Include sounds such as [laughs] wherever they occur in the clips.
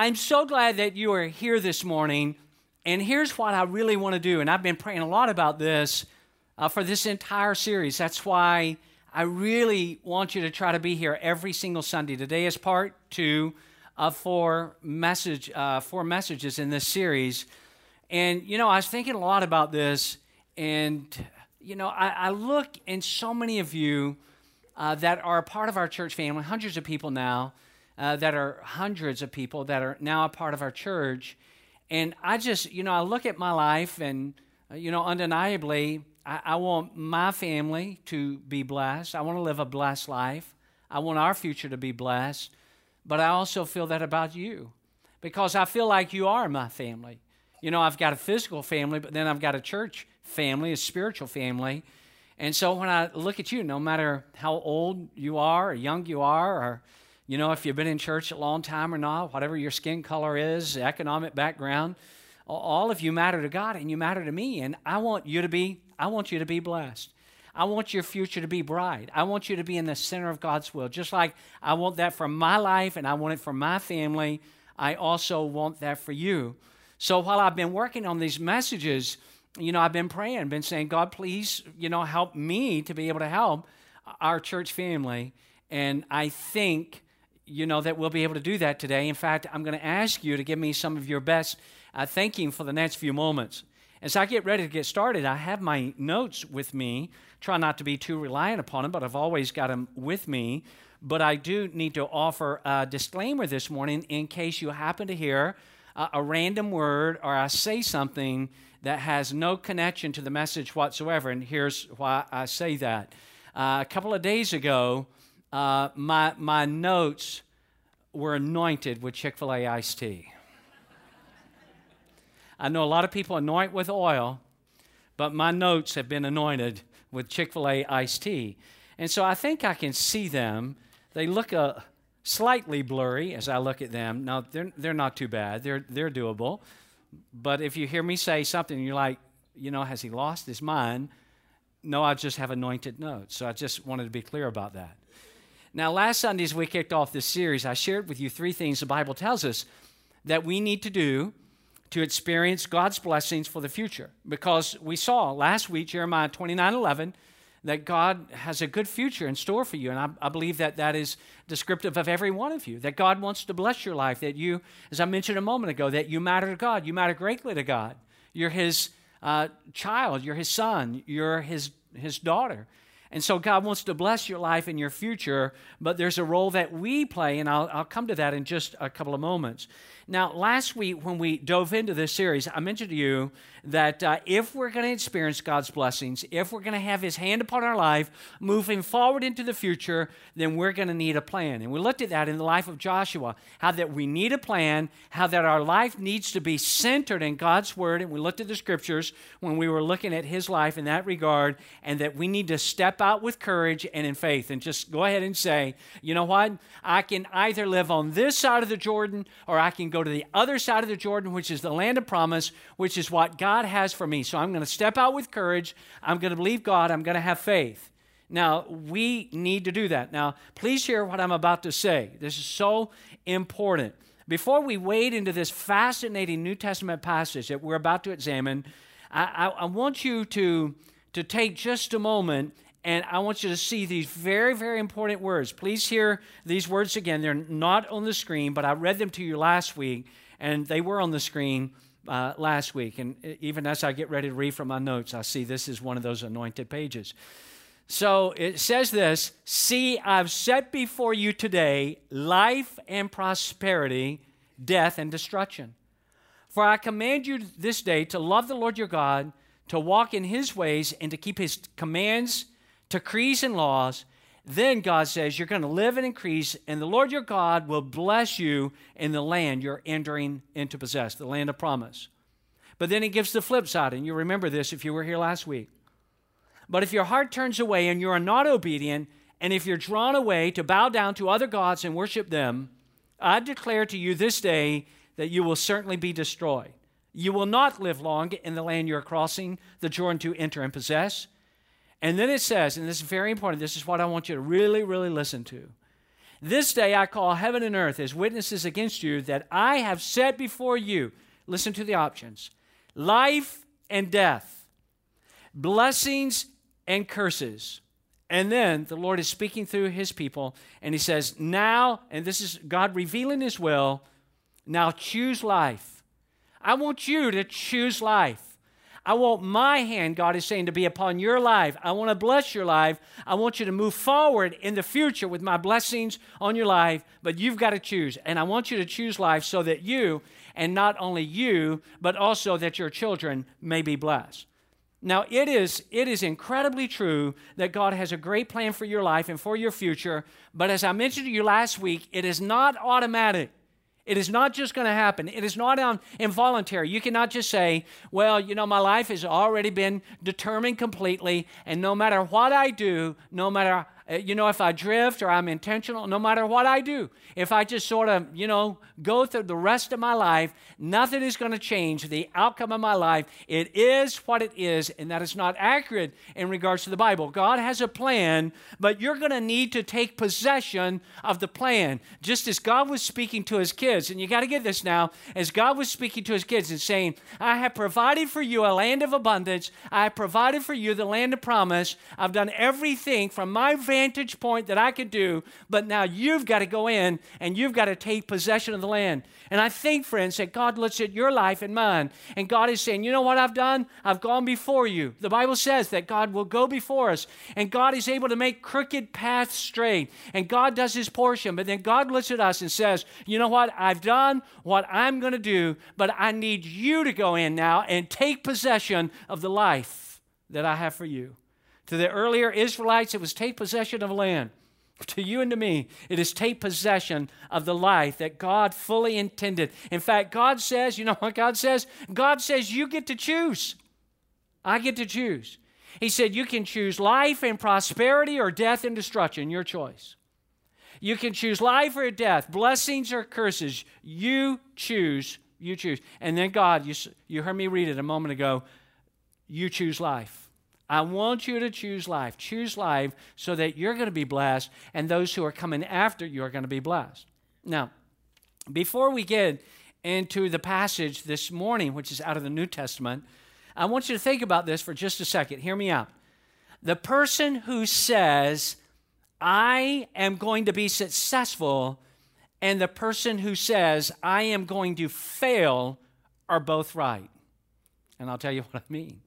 I'm so glad that you are here this morning. And here's what I really want to do. And I've been praying a lot about this uh, for this entire series. That's why I really want you to try to be here every single Sunday. Today is part two of four, message, uh, four messages in this series. And, you know, I was thinking a lot about this. And, you know, I, I look in so many of you uh, that are part of our church family, hundreds of people now uh, that are hundreds of people that are now a part of our church. And I just, you know, I look at my life and, uh, you know, undeniably, I, I want my family to be blessed. I want to live a blessed life. I want our future to be blessed. But I also feel that about you because I feel like you are my family. You know, I've got a physical family, but then I've got a church family, a spiritual family. And so when I look at you, no matter how old you are or young you are, or you know, if you've been in church a long time or not, whatever your skin color is, economic background, all of you matter to God and you matter to me. And I want you to be, I want you to be blessed. I want your future to be bright. I want you to be in the center of God's will. Just like I want that for my life and I want it for my family, I also want that for you. So while I've been working on these messages, you know, I've been praying, been saying, God, please, you know, help me to be able to help our church family. And I think you know that we'll be able to do that today. In fact, I'm going to ask you to give me some of your best uh, thinking for the next few moments. As I get ready to get started, I have my notes with me. Try not to be too reliant upon them, but I've always got them with me. But I do need to offer a disclaimer this morning in case you happen to hear a, a random word or I say something that has no connection to the message whatsoever. And here's why I say that. Uh, a couple of days ago, uh, my, my notes were anointed with Chick fil A iced tea. I know a lot of people anoint with oil, but my notes have been anointed with Chick fil A iced tea. And so I think I can see them. They look uh, slightly blurry as I look at them. Now, they're, they're not too bad, they're, they're doable. But if you hear me say something, you're like, you know, has he lost his mind? No, I just have anointed notes. So I just wanted to be clear about that. Now, last Sunday, as we kicked off this series, I shared with you three things the Bible tells us that we need to do to experience God's blessings for the future. Because we saw last week, Jeremiah 29 11, that God has a good future in store for you. And I, I, believe that that is descriptive of every one of you, that God wants to bless your life, that you, as I mentioned a moment ago, that you matter to God. You matter greatly to God. You're His uh, child, you're His son, you're His, his daughter. And so God wants to bless your life and your future, but there's a role that we play, and I'll, I'll come to that in just a couple of moments. Now, last week when we dove into this series, I mentioned to you that uh, if we're going to experience God's blessings, if we're going to have His hand upon our life moving forward into the future, then we're going to need a plan. And we looked at that in the life of Joshua, how that we need a plan, how that our life needs to be centered in God's Word. And we looked at the scriptures when we were looking at his life in that regard, and that we need to step out with courage and in faith and just go ahead and say, you know what? I can either live on this side of the Jordan or I can go to the other side of the Jordan, which is the land of promise, which is what God has for me. So I'm going to step out with courage. I'm going to believe God. I'm going to have faith. Now, we need to do that. Now, please hear what I'm about to say. This is so important. Before we wade into this fascinating New Testament passage that we're about to examine, I, I, I want you to, to take just a moment and I want you to see these very, very important words. Please hear these words again. They're not on the screen, but I read them to you last week, and they were on the screen uh, last week. And even as I get ready to read from my notes, I see this is one of those anointed pages. So it says this See, I've set before you today life and prosperity, death and destruction. For I command you this day to love the Lord your God, to walk in his ways, and to keep his commands decrees and laws, then God says you're going to live and increase, and the Lord your God will bless you in the land you're entering into possess, the land of promise. But then he gives the flip side, and you remember this if you were here last week. But if your heart turns away and you are not obedient, and if you're drawn away to bow down to other gods and worship them, I declare to you this day that you will certainly be destroyed. You will not live long in the land you're crossing the Jordan to enter and possess. And then it says, and this is very important, this is what I want you to really, really listen to. This day I call heaven and earth as witnesses against you that I have set before you, listen to the options life and death, blessings and curses. And then the Lord is speaking through his people, and he says, Now, and this is God revealing his will, now choose life. I want you to choose life. I want my hand, God is saying, to be upon your life. I want to bless your life. I want you to move forward in the future with my blessings on your life, but you've got to choose. And I want you to choose life so that you, and not only you, but also that your children may be blessed. Now, it is, it is incredibly true that God has a great plan for your life and for your future, but as I mentioned to you last week, it is not automatic. It is not just going to happen. It is not um, involuntary. You cannot just say, well, you know, my life has already been determined completely, and no matter what I do, no matter Uh, you know, if I drift or I'm intentional, no matter what I do, if I just sort of, you know, go through the rest of my life, nothing is going to change the outcome of my life. It is what it is, and that is not accurate in regards to the Bible. God has a plan, but you're going to need to take possession of the plan, just as God was speaking to his kids. And you got to get this now, as God was speaking to his kids and saying, I have provided for you a land of abundance, I have provided for you the land of promise, I've done everything from my vantage vantage point that I could do, but now you've got to go in and you've got to take possession of the land. And I think, friends, that God looks at your life and mine, and God is saying, You know what I've done? I've gone before you. The Bible says that God will go before us, and God is able to make crooked paths straight, and God does his portion. But then God looks at us and says, You know what? I've done what I'm going to do, but I need you to go in now and take possession of the life that I have for you. To the earlier Israelites, it was take possession of land. [laughs] To you and to me, it is take possession of the life that God fully intended. In fact, God says, you know what God says? God says, you get to choose. I get to choose. He said, you can choose life and prosperity or death and destruction, your choice. You can choose life or death, blessings or curses. You choose. You choose. And then God, you, you heard me read it a moment ago. You choose life. I want you to choose life. Choose life so that you're going to be blessed and those who are coming after you are going to be blessed. Now, before we get into the passage this morning, which is out of the New Testament, I want you to think about this for just a second. Hear me out. The person who says, I am going to be successful, and the person who says, I am going to fail, are both right. And I'll tell you [laughs] what I mean.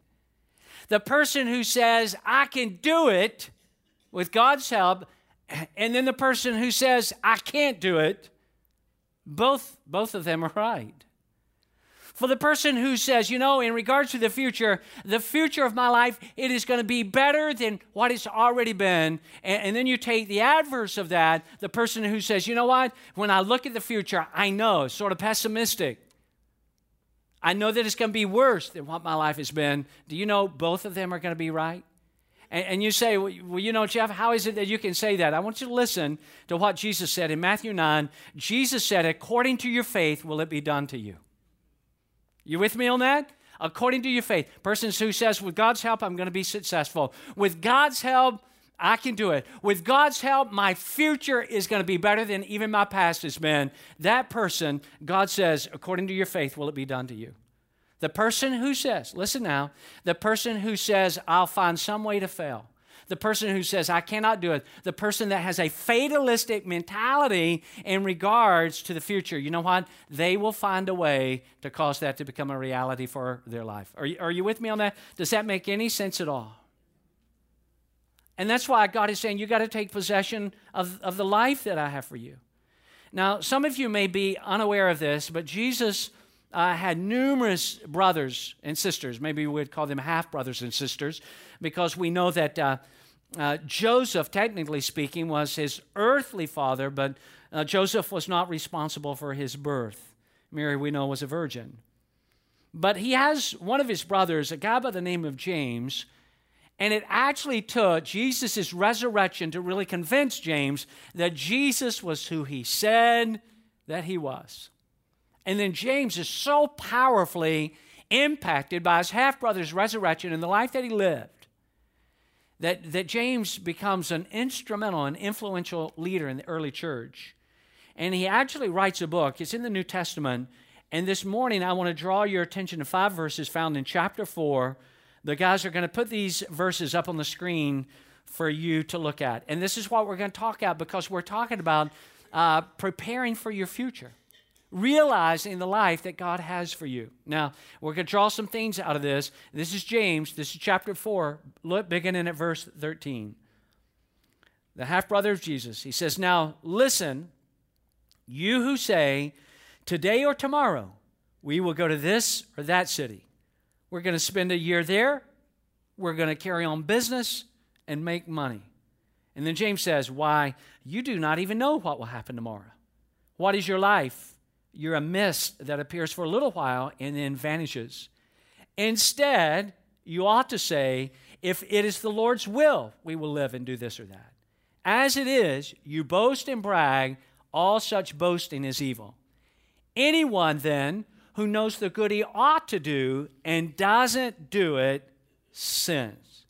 The person who says, I can do it with God's help, and then the person who says, I can't do it, both, both of them are right. For the person who says, you know, in regards to the future, the future of my life, it is going to be better than what it's already been. And, and, then you take the adverse of that, the person who says, you know what, when I look at the future, I know, sort of pessimistic. I know that it's going to be worse than what my life has been. Do you know both of them are going to be right? And, and you say, well, you know, Jeff, how is it that you can say that? I want you to listen to what Jesus said in Matthew 9. Jesus said, according to your faith will it be done to you. You with me on that? According to your faith. Persons who says, with God's help, I'm going to be successful. With God's help, I can do it. With God's help, my future is going to be better than even my past has been. That person, God says, according to your faith, will it be done to you. The person who says, listen now, the person who says, I'll find some way to fail. The person who says, I cannot do it. The person that has a fatalistic mentality in regards to the future. You know what? They will find a way to cause that to become a reality for their life. Are you, are you with me on that? Does that make any sense at all? And that's why God is saying, you got to take possession of, of the life that I have for you. Now, some of you may be unaware of this, but Jesus uh, had numerous brothers and sisters. Maybe we would call them half brothers and sisters, because we know that uh, uh, Joseph, technically speaking, was his earthly father, but uh, Joseph was not responsible for his birth. Mary, we know, was a virgin. But he has one of his brothers, a guy by the name of James, and it actually took Jesus' resurrection to really convince James that Jesus was who he said that he was. And then James is so powerfully impacted by his half brother's resurrection and the life that he lived that, that James becomes an instrumental and influential leader in the early church. And he actually writes a book, it's in the New Testament. And this morning, I want to draw your attention to five verses found in chapter 4. The guys are going to put these verses up on the screen for you to look at. And this is what we're going to talk about because we're talking about uh, preparing for your future realizing the life that God has for you. Now, we're going to draw some things out of this. This is James, this is chapter 4, look, beginning at verse 13. The half brother of Jesus, he says, Now listen, you who say, Today or tomorrow, we will go to this or that city. We're going to spend a year there. We're going to carry on business and make money. And then James says, Why, you do not even know what will happen tomorrow. What is your life? You're a mist that appears for a little while and then vanishes. Instead, you ought to say, if it is the Lord's will, we will live and do this or that. As it is, you boast and brag, all such boasting is evil. Anyone then who knows the good he ought to do and doesn't do it sins.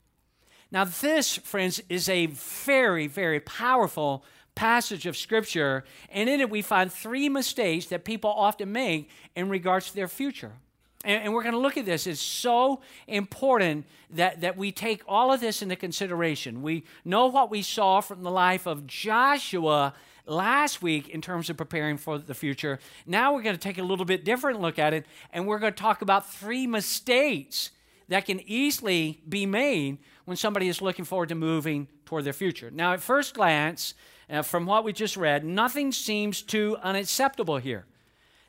Now, this, friends, is a very, very powerful passage of Scripture, and in it we find three mistakes that people often make in regards to their future. And, and we're going to look at this. It's so important that, that we take all of this into consideration. We know what we saw from the life of Joshua last week in terms of preparing for the future. Now we're going to take a little bit different look at it, and we're going to talk about three mistakes that can easily be made when somebody is looking forward to moving toward their future. Now, at first glance, uh, from what we just read, nothing seems too unacceptable here.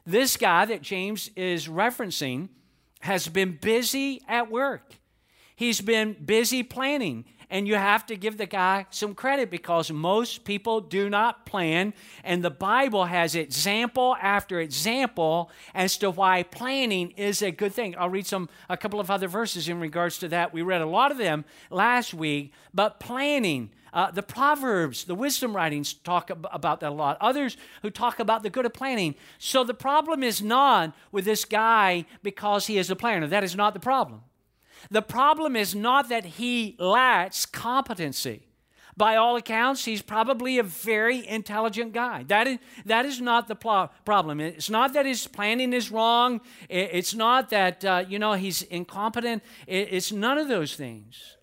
This guy that James is referencing has been busy at work. He's been busy planning. And you have to give the guy some credit because most people do not plan. And the Bible has example after example as to why planning is a good thing. I'll read some a couple of other verses in regards to that. We read a lot of them last week, but planning uh, the Proverbs, the wisdom writings talk ab- about that a lot. Others who talk about the good of planning. So the problem is not with this guy because he is a planner. That is not the problem. The problem is not that he lacks competency. By all accounts, he's probably a very intelligent guy. That is, that is not the pl- problem. It's not that his planning is wrong. It's not that, uh, you know, he's incompetent. It's none of those things.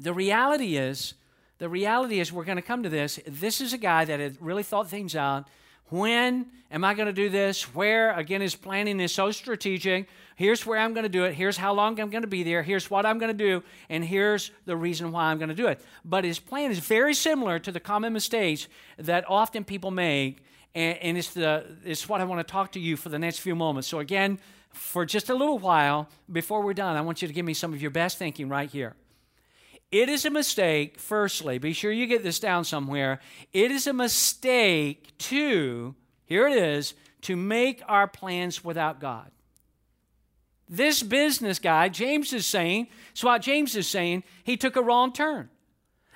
The reality is the reality is, we're going to come to this. This is a guy that had really thought things out. When am I going to do this? Where? Again, his planning is so strategic. Here's where I'm going to do it. Here's how long I'm going to be there. Here's what I'm going to do. And here's the reason why I'm going to do it. But his plan is very similar to the common mistakes that often people make. And, and it's, the, it's what I want to talk to you for the next few moments. So, again, for just a little while, before we're done, I want you to give me some of your best thinking right here. It is a mistake, firstly, be sure you get this down somewhere. It is a mistake to, here it is, to make our plans without God. This business guy, James is saying, so what James is saying, he took a wrong turn.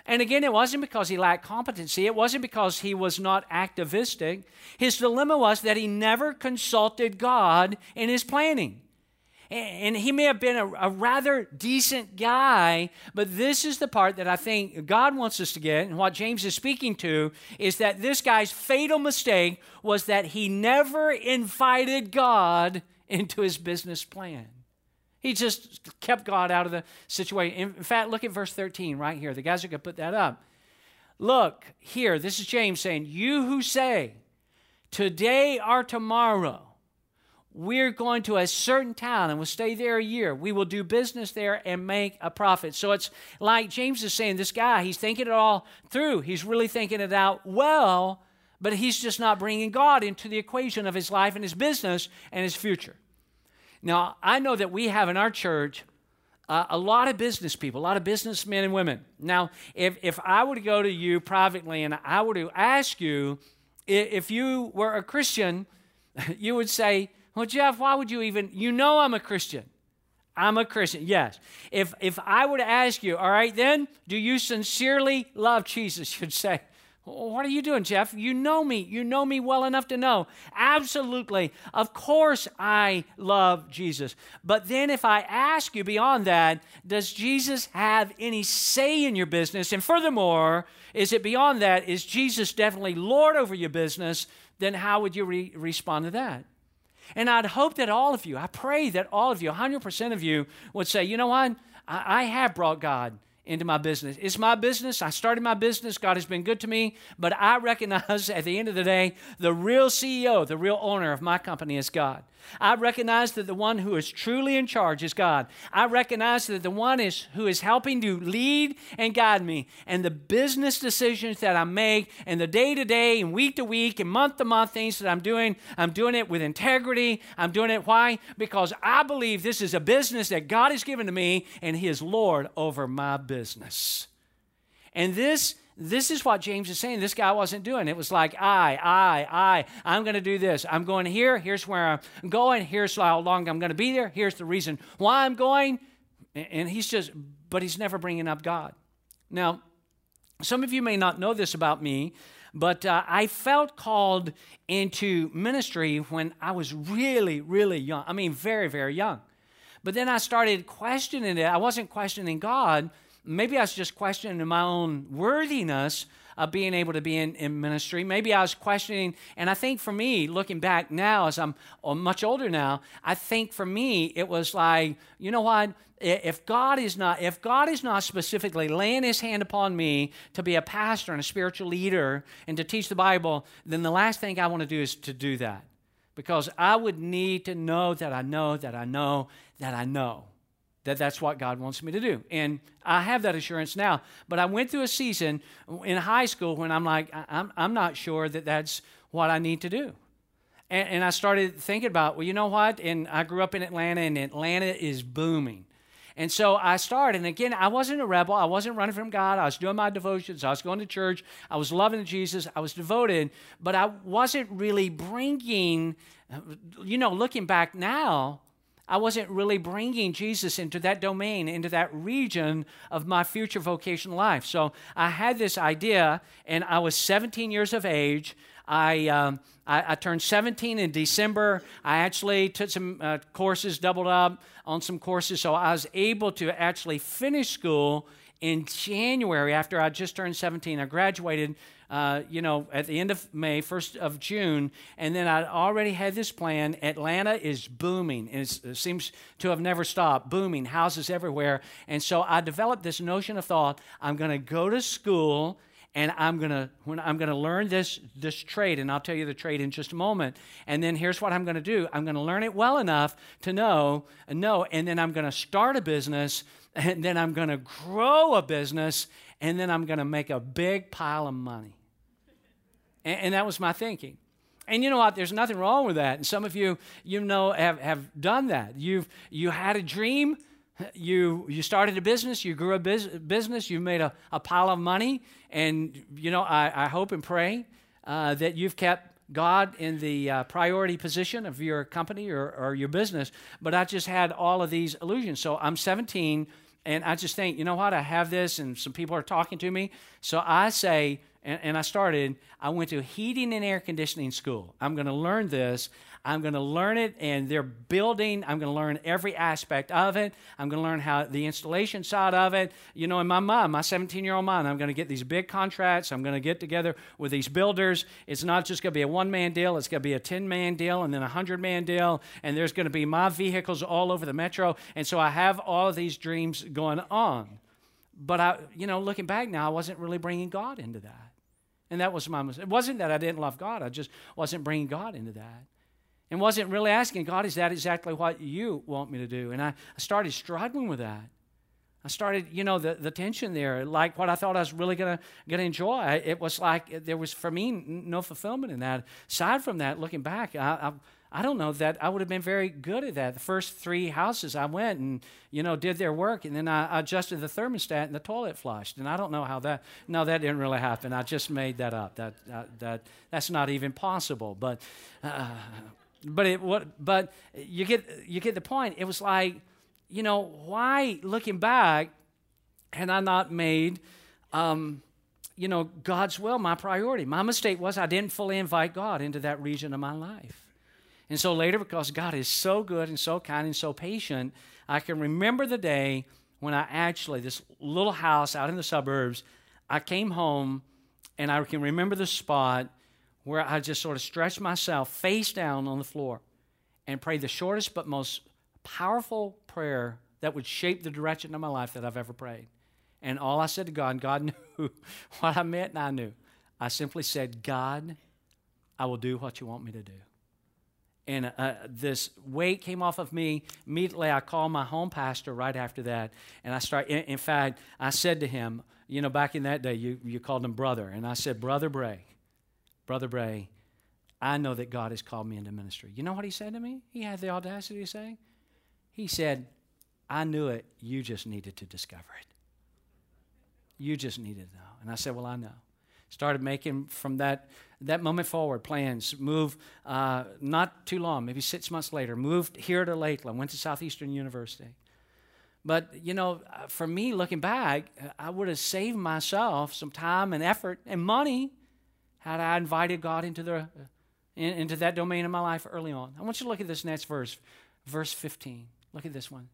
And again, it wasn't because he lacked competency. It wasn't because he was not activistic. His dilemma was that he never consulted God in his planning. And he may have been a, a, rather decent guy, but this is the part that I think God wants us to get. And what James is speaking to is that this guy's fatal mistake was that he never invited God into his business plan. He just kept God out of the situation. In fact, look at verse 13 right here. The guys are going to put that up. Look here, this is James saying, You who say, Today or tomorrow, we're going to a certain town and we'll stay there a year. We will do business there and make a profit. So it's like James is saying, this guy, he's thinking it all through. He's really thinking it out well, but he's just not bringing God into the equation of his life and his business and his future. Now, I know that we have in our church uh, a lot of business people, a lot of businessmen and women. Now, if, if I were to go to you privately and I were to ask you if you were a Christian, [laughs] you would say, well, Jeff, why would you even? You know I'm a Christian. I'm a Christian. Yes. If if I were to ask you, all right, then, do you sincerely love Jesus? [laughs] You'd say, What are you doing, Jeff? You know me. You know me well enough to know. Absolutely. Of course, I love Jesus. But then, if I ask you beyond that, does Jesus have any say in your business? And furthermore, is it beyond that? Is Jesus definitely Lord over your business? Then, how would you re- respond to that? And I'd hope that all of you, I pray that all of you, 100% of you, would say, you know what? I, I have brought God into my business. It's my business. I started my business. God has been good to me. But I recognize [laughs] at the end of the day, the real CEO, the real owner of my company is God. I recognize that the one who is truly in charge is God. I recognize that the one is who is helping to lead and guide me. And the business decisions that I make and the day to day and week to week and month to month things that I'm doing, I'm doing it with integrity. I'm doing it why? Because I believe this is a business that God has given to me and He is Lord over my business. And this this is what James is saying. This guy wasn't doing. It was like, I, I, I, I'm going to do this. I'm going here. Here's where I'm going. Here's how long I'm going to be there. Here's the reason why I'm going. And he's just, but he's never bringing up God. Now, some of you may not know this about me, but uh, I felt called into ministry when I was really, really young. I mean, very, very young. But then I started questioning it. I wasn't questioning God maybe I was just questioning my own worthiness of being able to be in, in, ministry. Maybe I was questioning, and I think for me, looking back now as I'm uh, much older now, I think for me it was like, you know what? If God is not, if God is not specifically laying His hand upon me to be a pastor and a spiritual leader and to teach the Bible, then the last thing I want to do is to do that, because I would need to know that I know that I know that I know that that's what God wants me to do. And I have that assurance now. But I went through a season in high school when I'm like, I'm, I'm not sure that that's what I need to do. And, and I started thinking about, well, you know what? And I grew up in Atlanta, and Atlanta is booming. And so I started, and again, I wasn't a rebel. I wasn't running from God. I was doing my devotions. I was going to church. I was loving Jesus. I was devoted, but I wasn't really bringing, you know, looking back now, I wasn't really bringing Jesus into that domain, into that region of my future vocational life. So I had this idea, and I was 17 years of age. I, um, I, I, turned 17 in December. I actually took some uh, courses, doubled up on some courses, so I was able to actually finish school in January after I just turned 17. I graduated uh, you know, at the end of May, 1st of June, and then I already had this plan. Atlanta is booming, and it seems to have never stopped, booming, houses everywhere. And so I developed this notion of thought I'm going to go to school and I'm gonna when I'm gonna learn this this trade, and I'll tell you the trade in just a moment. And then here's what I'm gonna do: I'm gonna learn it well enough to know, know, and then I'm gonna start a business, and then I'm gonna grow a business, and then I'm gonna make a big pile of money. And, and that was my thinking. And you know what? There's nothing wrong with that. And some of you, you know, have, have done that. You've you had a dream. You you started a business. You grew a business. You made a, a pile of money. And you know, I, I hope and pray uh, that you've kept God in the uh, priority position of your company or, or your business. But I just had all of these illusions. So I'm 17, and I just think, you know what? I have this, and some people are talking to me. So I say and, and I started, I went to heating and air conditioning school. I'm going to learn this. I'm going to learn it, and they're building. I'm going to learn every aspect of it. I'm going to learn how the installation side of it. You know, in my mind, my 17 year old mind, I'm going to get these big contracts. I'm going to get together with these builders. It's not just going to be a one man deal, it's going to be a 10 man deal and then a 100 man deal. And there's going to be my vehicles all over the metro. And so I have all of these dreams going on. But I, you know, looking back now, I wasn't really bringing God into that. And that was my mistake. It wasn't that I didn't love God, I just wasn't bringing God into that. And wasn't really asking God, is that exactly what you want me to do? And I, I started struggling with that. I started, you know, the, the tension there, like what I thought I was really to gonna enjoy. It was like there was, for me, no fulfillment in that. Aside from that, looking back, I, I I don't know that I would have been very good at that. The first three houses I went and, you know, did their work, and then I adjusted the thermostat and the toilet flushed. And I don't know how that, no, that didn't really happen. I just made that up. That, that, that That's not even possible. But, uh, but, it, what, but you, get, you get the point. It was like, you know, why, looking back, had I not made, um, you know, God's will my priority. My mistake was I didn't fully invite God into that region of my life. And so later, because God is so good and so kind and so patient, I can remember the day when I actually, this little house out in the suburbs, I came home and I can remember the spot where I just sort of stretched myself face down on the floor and prayed the shortest but most powerful prayer that would shape the direction of my life that I've ever prayed. And all I said to God, God [laughs] knew what I meant, and I knew. I simply said, God, I will do what you want me to do. And uh, this weight came off of me. Immediately, I called my home pastor right after that. And I start. In, in fact, I said to him, you know, back in that day, you, you called him brother. And I said, Brother Bray, Brother Bray, I know that God has called me into ministry. You know what he said to me? He had the audacity to say, He said, I knew it. You just needed to discover it. You just needed to know. And I said, Well, I know. Started making from that, that moment forward plans. Move uh, not too long, maybe six months later. Moved here to Lakeland, went to Southeastern University. But, you know, uh, for me, looking back, I would have saved myself some time and effort and money had I invited God into, the, uh, into that domain of my life early on. I want you to look at this next verse, verse 15. Look at this one.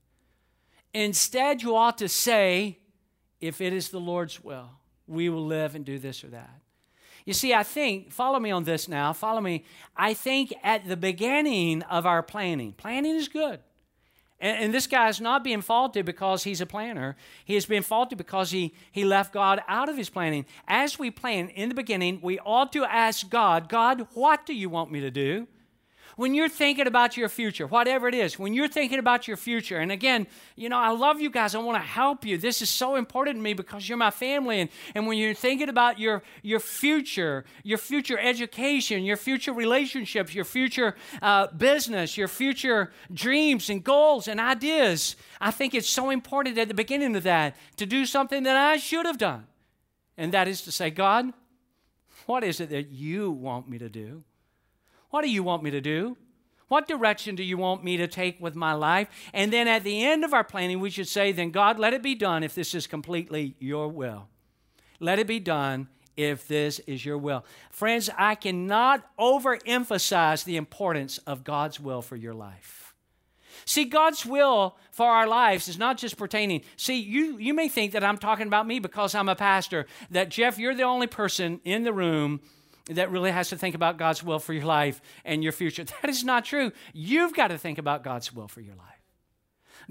Instead, you ought to say, if it is the Lord's will, we will live and do this or that. You see, I think, follow me on this now, follow me. I think at the beginning of our planning, planning is good. And, and this guy is not being faulted because he's a planner. He is being faulted because he, he left God out of his planning. As we plan in the beginning, we ought to ask God, God, what do you want me to do? When you're thinking about your future, whatever it is, when you're thinking about your future, and again, you know, I love you guys. I want to help you. This is so important to me because you're my family. And, and when you're thinking about your, your future, your future education, your future relationships, your future uh, business, your future dreams and goals and ideas, I think it's so important at the beginning of that to do something that I should have done. And that is to say, God, what is it that you want me to do? What do you want me to do? What direction do you want me to take with my life? And then at the end of our planning, we should say, then God, let it be done if this is completely your will. Let it be done if this is your will. Friends, I cannot overemphasize the importance of God's will for your life. See, God's will for our lives is not just pertaining. See, you, you may think that I'm talking about me because I'm a pastor, that Jeff, you're the only person in the room that really has to think about God's will for your life and your future. [laughs] That is not true. You've got to think about God's will for your life.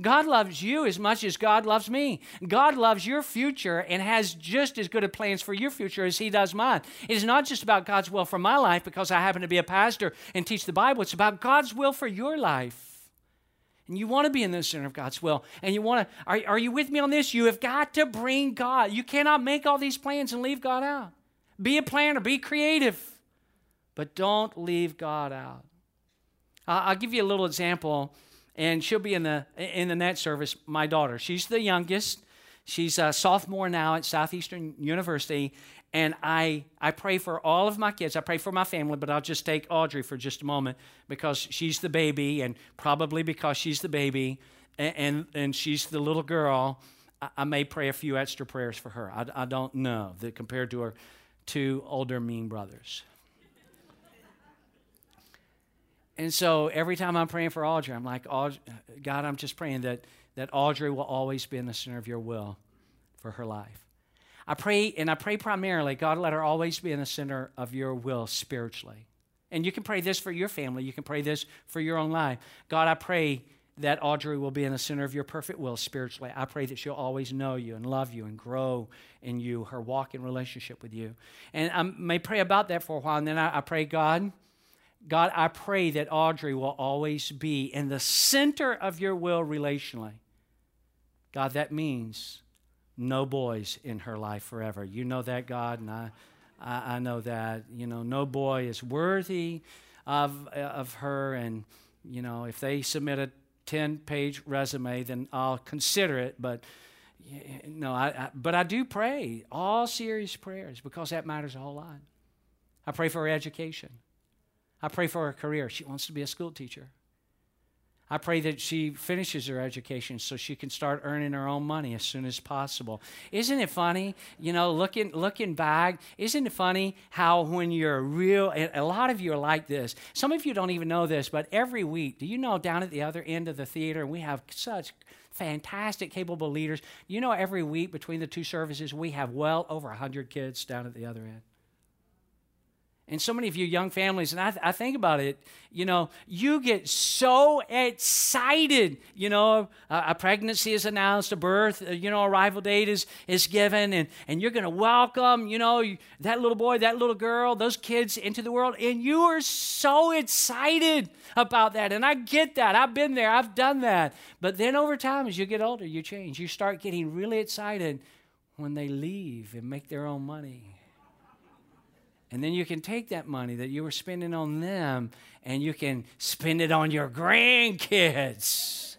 God loves you as much as God loves me. God loves your future and has just as good of plans for your future as He does mine. It is not just about God's will for my life because I happen to be a pastor and teach the Bible. It's about God's will for your life. And you want to be in the center of God's will. And you want to, are, are you with me on this? You have got to bring God. You cannot make all these plans and leave God out. Be a planner, be creative, but don't leave God out. I'll give you a little example, and she'll be in the in the net service. My daughter, she's the youngest. She's a sophomore now at Southeastern University, and I, I pray for all of my kids. I pray for my family, but I'll just take Audrey for just a moment because she's the baby, and probably because she's the baby and, and, and she's the little girl, I, I, may pray a few extra prayers for her. I, I don't know that compared to her two older mean brothers. and so every time I'm praying for Audrey, I'm like, God, I'm just praying that, that Audrey will always be in the center of your will for her life. I pray, and I pray primarily, God, let her always be in the center of your will spiritually. And you can pray this for your family. You can pray this for your own life. God, I pray that Audrey will be in the center of your perfect will spiritually. I pray that she'll always know you and love you and grow in you, her walk in relationship with you. And I may pray about that for a while, and then I, I pray, God, God, I pray that Audrey will always be in the center of your will relationally. God, that means no boys in her life forever. You know that, God, and I, I, I know that. You know, no boy is worthy of, of her, and, you know, if they submit a 10 page resume, then I'll consider it. But no, I, I, but I do pray all serious prayers because that matters a whole lot. I pray for her education. I pray for her career. She wants to be a school teacher. I pray that she finishes her education so she can start earning her own money as soon as possible. Isn't it funny? You know, looking looking back, isn't it funny how when you're real a lot of you are like this. Some of you don't even know this, but every week, do you know down at the other end of the theater, we have such fantastic capable leaders. You know every week between the two services we have well over 100 kids down at the other end. And so many of you young families, and I, I, think about it, you know, you get so excited. You know, a, a pregnancy is announced, a birth, uh, you know, arrival date is, is given, and, and you're going to welcome, you know, that little boy, that little girl, those kids into the world. And you are so excited about that. And I get that. I've been there, I've done that. But then over time, as you get older, you change. You start getting really excited when they leave and make their own money and then you can take that money that you were spending on them and you can spend it on your grandkids,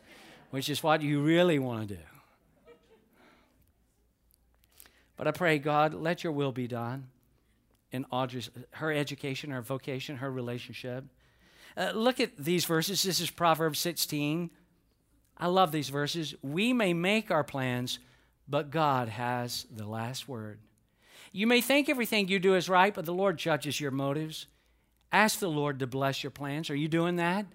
which is what you really want to do. But I pray, God, let your will be done in Audrey's, her education, her vocation, her relationship. Uh, look at these verses. This is Proverbs 16. I love these verses. We may make our plans, but God has the last word. You may think everything you do is right, but the Lord judges your motives. Ask the Lord to bless your plans. Are you doing that?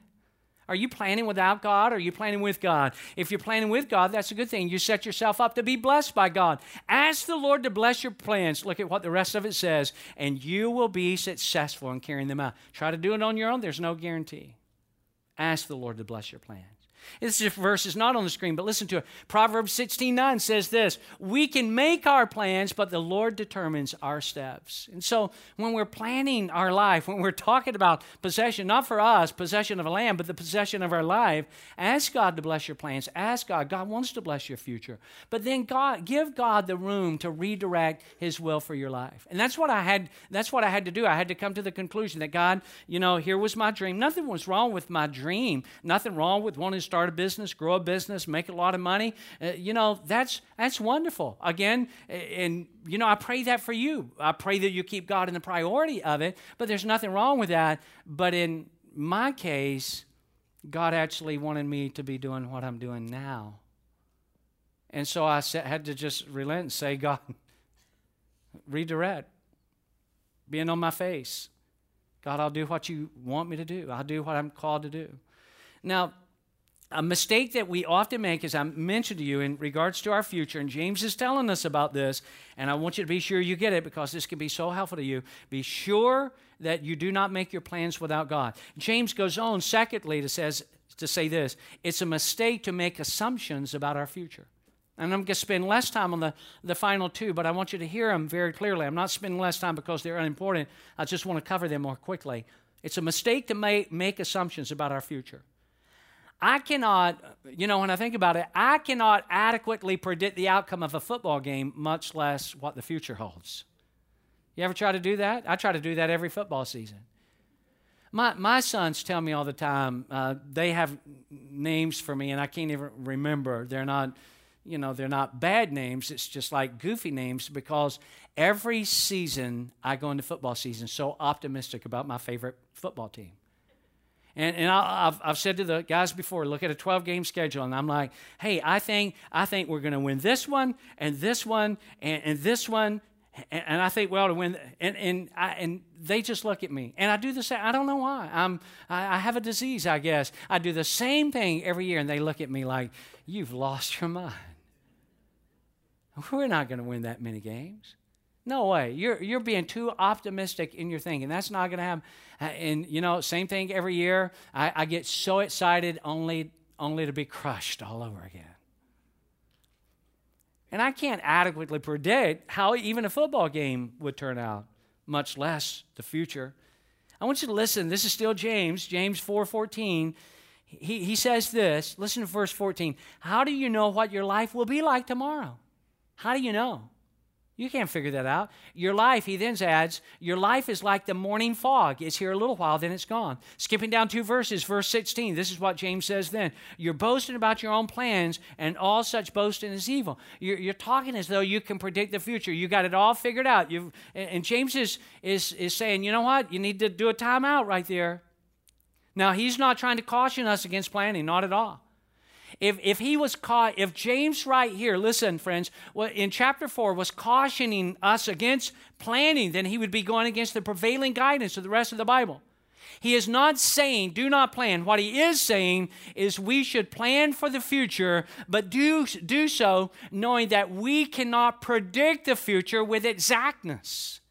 Are you planning without God or are you planning with God? If you're planning with God, that's a good thing. You set yourself up to be blessed by God. Ask the Lord to bless your plans. Look at what the rest of it says, and you will be successful in carrying them out. Try to do it on your own, there's no guarantee. Ask the Lord to bless your plans. This verse is not on the screen, but listen to it. Proverbs 16 9 says this We can make our plans, but the Lord determines our steps. And so when we're planning our life, when we're talking about possession, not for us, possession of a land, but the possession of our life, ask God to bless your plans. Ask God. God wants to bless your future. But then God give God the room to redirect his will for your life. And that's what I had that's what I had to do. I had to come to the conclusion that God, you know, here was my dream. Nothing was wrong with my dream. Nothing wrong with wanting to start a business, grow a business, make a lot of money. Uh, you know, that's that's wonderful. Again, and you know, I pray that for you. I pray that you keep God in the priority of it, but there's nothing wrong with that. But in my case, God actually wanted me to be doing what I'm doing now. And so I had to just relent and say, God, redirect, being on my face. God, I'll do what you want me to do. I'll do what I'm called to do. Now, a mistake that we often make, as I mentioned to you, in regards to our future, and James is telling us about this, and I want you to be sure you get it because this can be so helpful to you. Be sure that you do not make your plans without God. James goes on, secondly, to, says, to say this it's a mistake to make assumptions about our future. And I'm going to spend less time on the, the final two, but I want you to hear them very clearly. I'm not spending less time because they're unimportant. I just want to cover them more quickly. It's a mistake to make, make assumptions about our future. I cannot, you know, when I think about it, I cannot adequately predict the outcome of a football game, much less what the future holds. You ever try to do that? I try to do that every football season. My, my sons tell me all the time, uh, they have names for me, and I can't even remember. They're not, you know, they're not bad names. It's just like goofy names because every season I go into football season so optimistic about my favorite football team. And, and I, have I've said to the guys before, look at a 12 game schedule, and I'm like, hey, I think, I think we're going to win this one, and this one, and, and this one, and, and, I think we ought to win. And, and, I, and they just look at me. And I do the same. I don't know why. I'm, I, I have a disease, I guess. I do the same thing every year, and they look at me like, you've lost your mind. We're not going to win that many games. No way. You're, you're being too optimistic in your thinking. That's not going to happen. Uh, and, you know, same thing every year. I, I get so excited only, only to be crushed all over again. And I can't adequately predict how even a football game would turn out, much less the future. I want you to listen. This is still James, James 4:14. He, he says this. Listen to verse 14. How do you know what your life will be like tomorrow? How do you know? You can't figure that out. Your life, he then adds, your life is like the morning fog. It's here a little while, then it's gone. Skipping down two verses, verse 16, this is what James says then. You're boasting about your own plans, and all such boasting is evil. You're, you're talking as though you can predict the future. You got it all figured out. You've, and James is, is, is saying, you know what? You need to do a timeout right there. Now, he's not trying to caution us against planning, not at all. If, if he was caught, if James right here, listen, friends, in chapter 4 was cautioning us against planning, then he would be going against the prevailing guidance of the rest of the Bible. He is not saying, do not plan. What he is saying is we should plan for the future, but do, do so knowing that we cannot predict the future with exactness.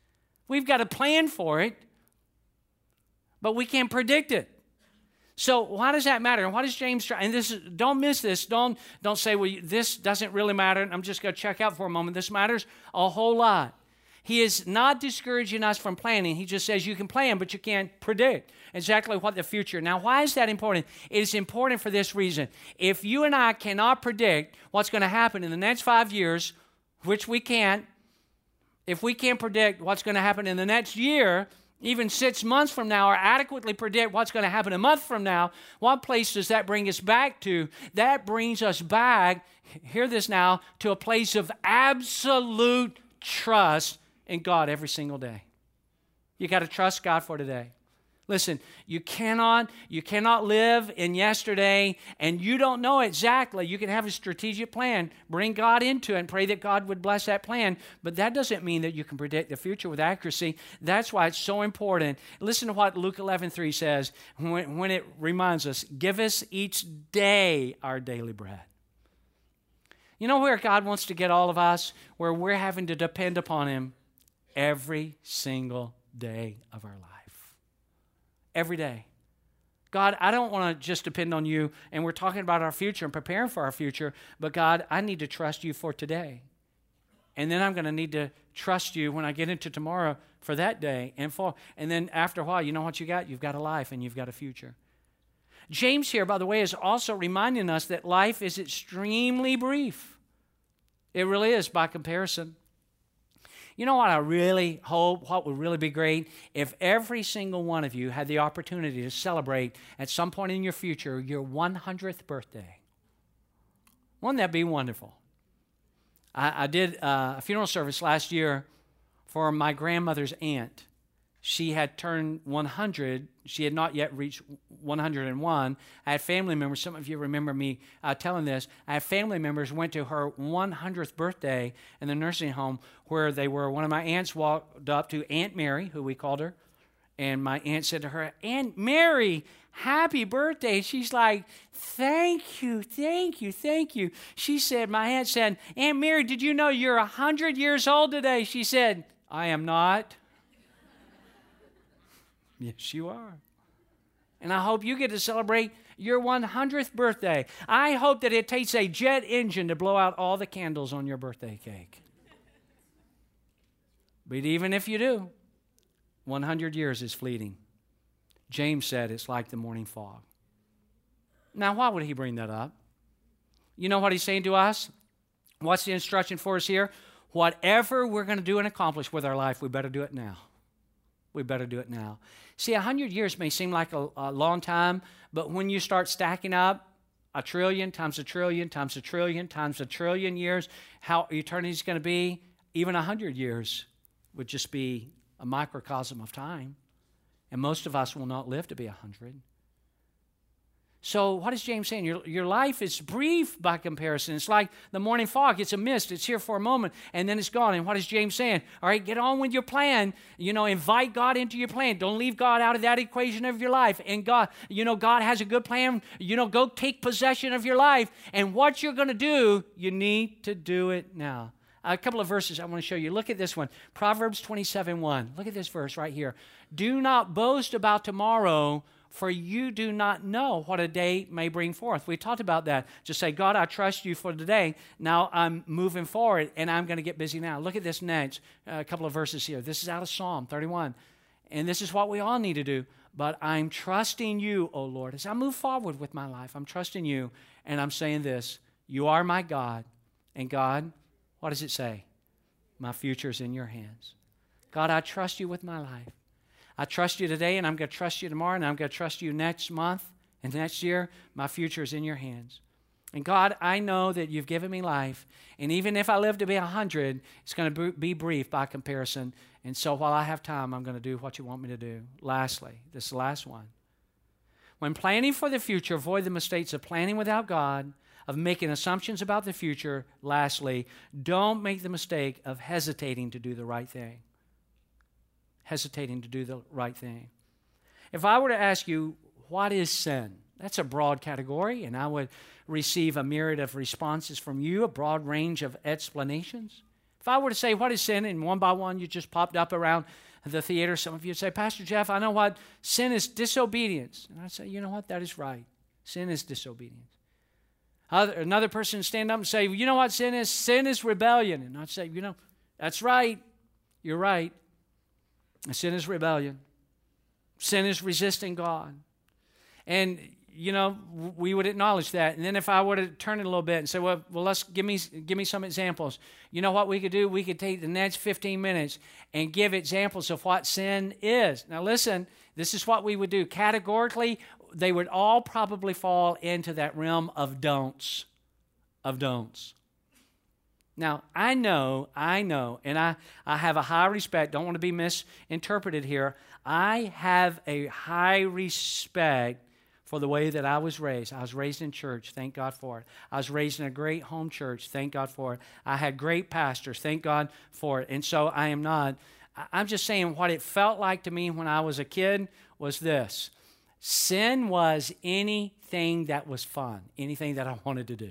We've got to plan for it, but we can't predict it. So why does that matter? And what does James try? And this is, don't miss this. Don't don't say, well, this doesn't really matter. I'm just going to check out for a moment. This matters a whole lot. He is not discouraging us from planning. He just says you can plan, but you can't predict exactly what the future. Now, why is that important? It is important for this reason. If you and I cannot predict what's going to happen in the next five years, which we can't, if we can't predict what's going to happen in the next year, even six months from now, or adequately predict what's going to happen a month from now, what place does that bring us back to? That brings us back, hear this now, to a place of absolute trust in God every single day. You got to trust God for today. Listen, you cannot you cannot live in yesterday and you don't know exactly. You can have a strategic plan, bring God into it and pray that God would bless that plan, but that doesn't mean that you can predict the future with accuracy. That's why it's so important. Listen to what Luke 11:3 says when, when it reminds us, "Give us each day our daily bread." You know where God wants to get all of us? Where we're having to depend upon him every single day of our life. Every day. God, I don't want to just depend on you, and we're talking about our future and preparing for our future, but God, I need to trust you for today. And then I'm going to need to trust you when I get into tomorrow for that day and for and then after a while, you know what you got? You've got a life and you've got a future. James here, by the way, is also reminding us that life is extremely brief. It really is by comparison. You know what I really hope, what would really be great? If every single one of you had the opportunity to celebrate at some point in your future your 100th birthday. Wouldn't that be wonderful? I, I did uh, a funeral service last year for my grandmother's aunt she had turned 100. She had not yet reached 101. I had family members, some of you remember me uh, telling this. I had family members went to her 100th birthday in the nursing home where they were. One of my aunts walked up to Aunt Mary, who we called her, and my aunt said to her, Aunt Mary, happy birthday. She's like, thank you, thank you, thank you. She said, my aunt said, Aunt Mary, did you know you're 100 years old today? She said, I am not. Yes, you are. And I hope you get to celebrate your 100th birthday. I hope that it takes a jet engine to blow out all the candles on your birthday cake. But even if you do, 100 years is fleeting. James said it's like the morning fog. Now, why would he bring that up? You know what he's saying to us? What's the instruction for us here? Whatever we're going to do and accomplish with our life, we better do it now we better do it now. See, 100 years may seem like a, a, long time, but when you start stacking up a trillion times a trillion times a trillion times a trillion years, how eternity is going to be, even 100 years would just be a microcosm of time. And most of us will not live to be 100. So, what is James saying? Your, your life is brief by comparison. It's like the morning fog. It's a mist. It's here for a moment and then it's gone. And what is James saying? All right, get on with your plan. You know, invite God into your plan. Don't leave God out of that equation of your life. And God, you know, God has a good plan. You know, go take possession of your life. And what you're going to do, you need to do it now. A couple of verses I want to show you. Look at this one Proverbs 27 1. Look at this verse right here. Do not boast about tomorrow for you do not know what a day may bring forth. We talked about that. Just say, God, I trust you for today. Now I'm moving forward and I'm going to get busy now. Look at this next, a couple of verses here. This is out of Psalm 31. And this is what we all need to do. But I'm trusting you, O Lord. As I move forward with my life, I'm trusting you. And I'm saying this You are my God. And God, what does it say? My future is in your hands. God, I trust you with my life. I trust you today, and I'm going to trust you tomorrow, and I'm going to trust you next month and next year. My future is in your hands. And God, I know that you've given me life. And even if I live to be 100, it's going to be brief by comparison. And so while I have time, I'm going to do what you want me to do. Lastly, this last one. When planning for the future, avoid the mistakes of planning without God, of making assumptions about the future. Lastly, don't make the mistake of hesitating to do the right thing. Hesitating to do the right thing. If I were to ask you, what is sin? That's a broad category, and I would receive a myriad of responses from you, a broad range of explanations. If I were to say, What is sin? and one by one you just popped up around the theater, some of you would say, Pastor Jeff, I know what sin is disobedience. And I'd say, You know what? That is right. Sin is disobedience. Other, another person stand up and say, You know what sin is? Sin is rebellion. And I'd say, You know, that's right. You're right. Sin is rebellion. Sin is resisting God. And you know, we would acknowledge that. And then if I were to turn it a little bit and say, well, well, let's give me give me some examples. You know what we could do? We could take the next 15 minutes and give examples of what sin is. Now listen, this is what we would do. Categorically, they would all probably fall into that realm of don'ts. Of don'ts. Now, I know, I know, and I, I have a high respect, don't want to be misinterpreted here. I have a high respect for the way that I was raised. I was raised in church, thank God for it. I was raised in a great home church, thank God for it. I had great pastors, thank God for it. And so I am not, I'm just saying what it felt like to me when I was a kid was this sin was anything that was fun, anything that I wanted to do.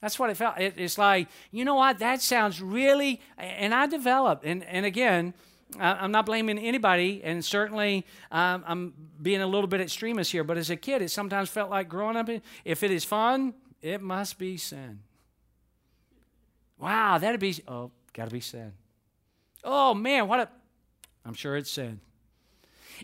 That's what it felt. It, it's like, you know what? That sounds really, and I developed, and, and again, I'm not blaming anybody, and certainly um, I'm being a little bit extremist here, but as a kid, it sometimes felt like growing up, if it is fun, it must be sin. Wow, that'd be, oh, gotta be sin. Oh man, what a, I'm sure it's sin.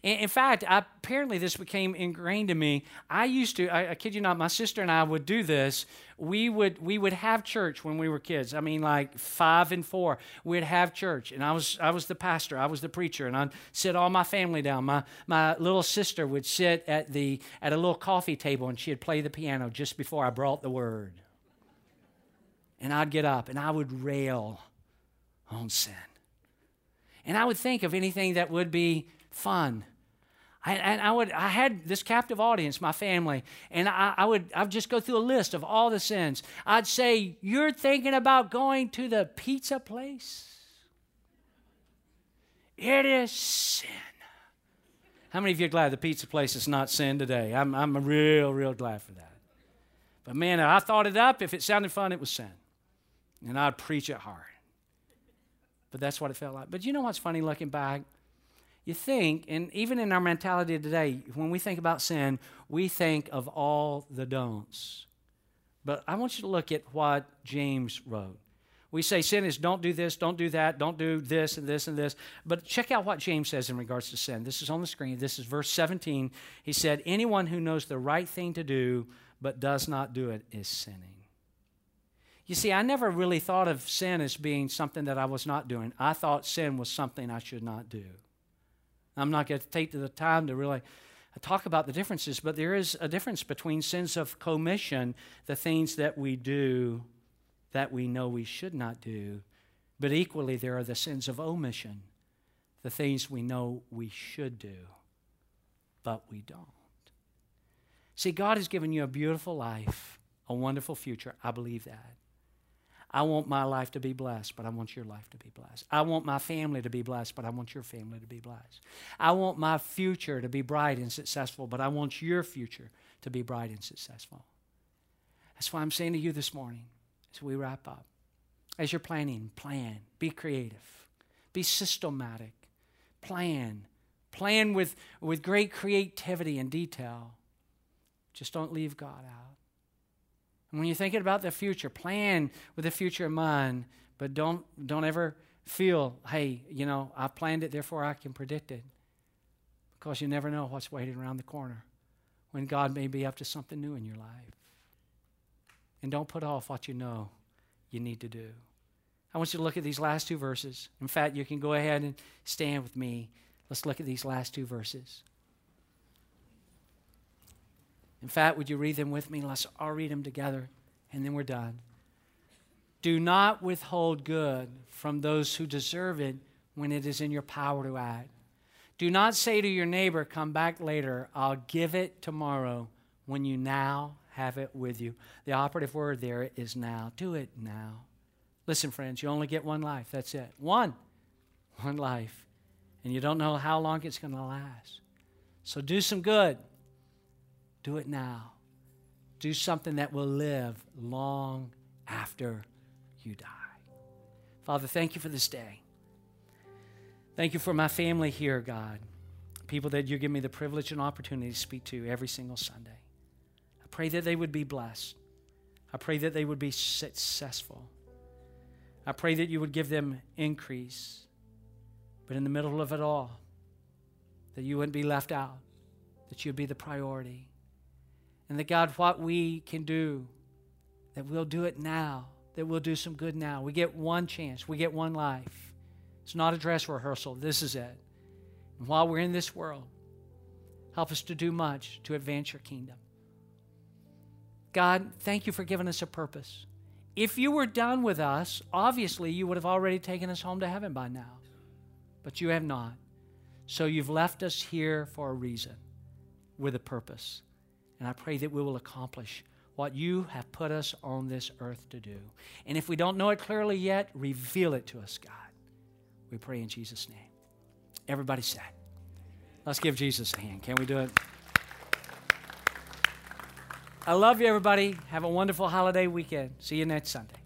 In fact, I, apparently this became ingrained in me. I used to, I, I, kid you not, my sister and I would do this. We would we would have church when we were kids. I mean, like five and four, we'd have church, and I was I was the pastor, I was the preacher, and I'd sit all my family down. My my little sister would sit at the at a little coffee table, and she'd play the piano just before I brought the word. And I'd get up and I would rail on sin. And I would think of anything that would be fun. I, and I would, I had this captive audience, my family, and I, I would, I would just go through a list of all the sins. I'd say, "You're thinking about going to the pizza place? It is sin." How many of you are glad the pizza place is not sin today? I'm, I'm real, real glad for that. But man, I thought it up. If it sounded fun, it was sin, and I'd preach it hard. But that's what it felt like. But you know what's funny looking back? You think, and even in our mentality today, when we think about sin, we think of all the don'ts. But I want you to look at what James wrote. We say sin is don't do this, don't do that, don't do this and this and this. But check out what James says in regards to sin. This is on the screen. This is verse 17. He said, Anyone who knows the right thing to do but does not do it is sinning. You see, I never really thought of sin as being something that I was not doing. I thought sin was something I should not do. I'm not going to take the time to really talk about the differences, but there is a difference between sins of commission, the things that we do that we know we should not do, but equally there are the sins of omission, the things we know we should do, but we don't. See, God has given you a beautiful life, a wonderful future. I believe that. I want my life to be blessed, but I want your life to be blessed. I want my family to be blessed, but I want your family to be blessed. I want my future to be bright and successful, but I want your future to be bright and successful. That's why I'm saying to you this morning as we wrap up as you're planning, plan, be creative, be systematic, plan, plan with, with great creativity and detail. Just don't leave God out. And when you're thinking about the future, plan with the future in mind, but don't, don't ever feel, hey, you know, I planned it, therefore I can predict it. Because you never know what's waiting around the corner when God may be up to something new in your life. And don't put off what you know you need to do. I want you to look at these last two verses. In fact, you can go ahead and stand with me. Let's look at these last two verses. In fact, would you read them with me? Let's all read them together, and then we're done. Do not withhold good from those who deserve it when it is in your power to act. Do not say to your neighbor, Come back later. I'll give it tomorrow when you now have it with you. The operative word there is now. Do it now. Listen, friends, you only get one life. That's it. One. One life. And you don't know how long it's going to last. So do some good. Do it now. Do something that will live long after you die. Father, thank you for this day. Thank you for my family here, God. People that you give me the privilege and opportunity to speak to every single Sunday. I pray that they would be blessed. I pray that they would be successful. I pray that you would give them increase. But in the middle of it all, that you wouldn't be left out, that you'd be the priority. And that God, what we can do, that we'll do it now, that we'll do some good now. We get one chance, we get one life. It's not a dress rehearsal, this is it. And while we're in this world, help us to do much to advance your kingdom. God, thank you for giving us a purpose. If you were done with us, obviously you would have already taken us home to heaven by now. But you have not. So you've left us here for a reason, with a purpose. And I pray that we will accomplish what you have put us on this earth to do. And if we don't know it clearly yet, reveal it to us, God. We pray in Jesus' name. Everybody said. Let's give Jesus a hand. Can we do it? I love you, everybody. Have a wonderful holiday weekend. See you next Sunday.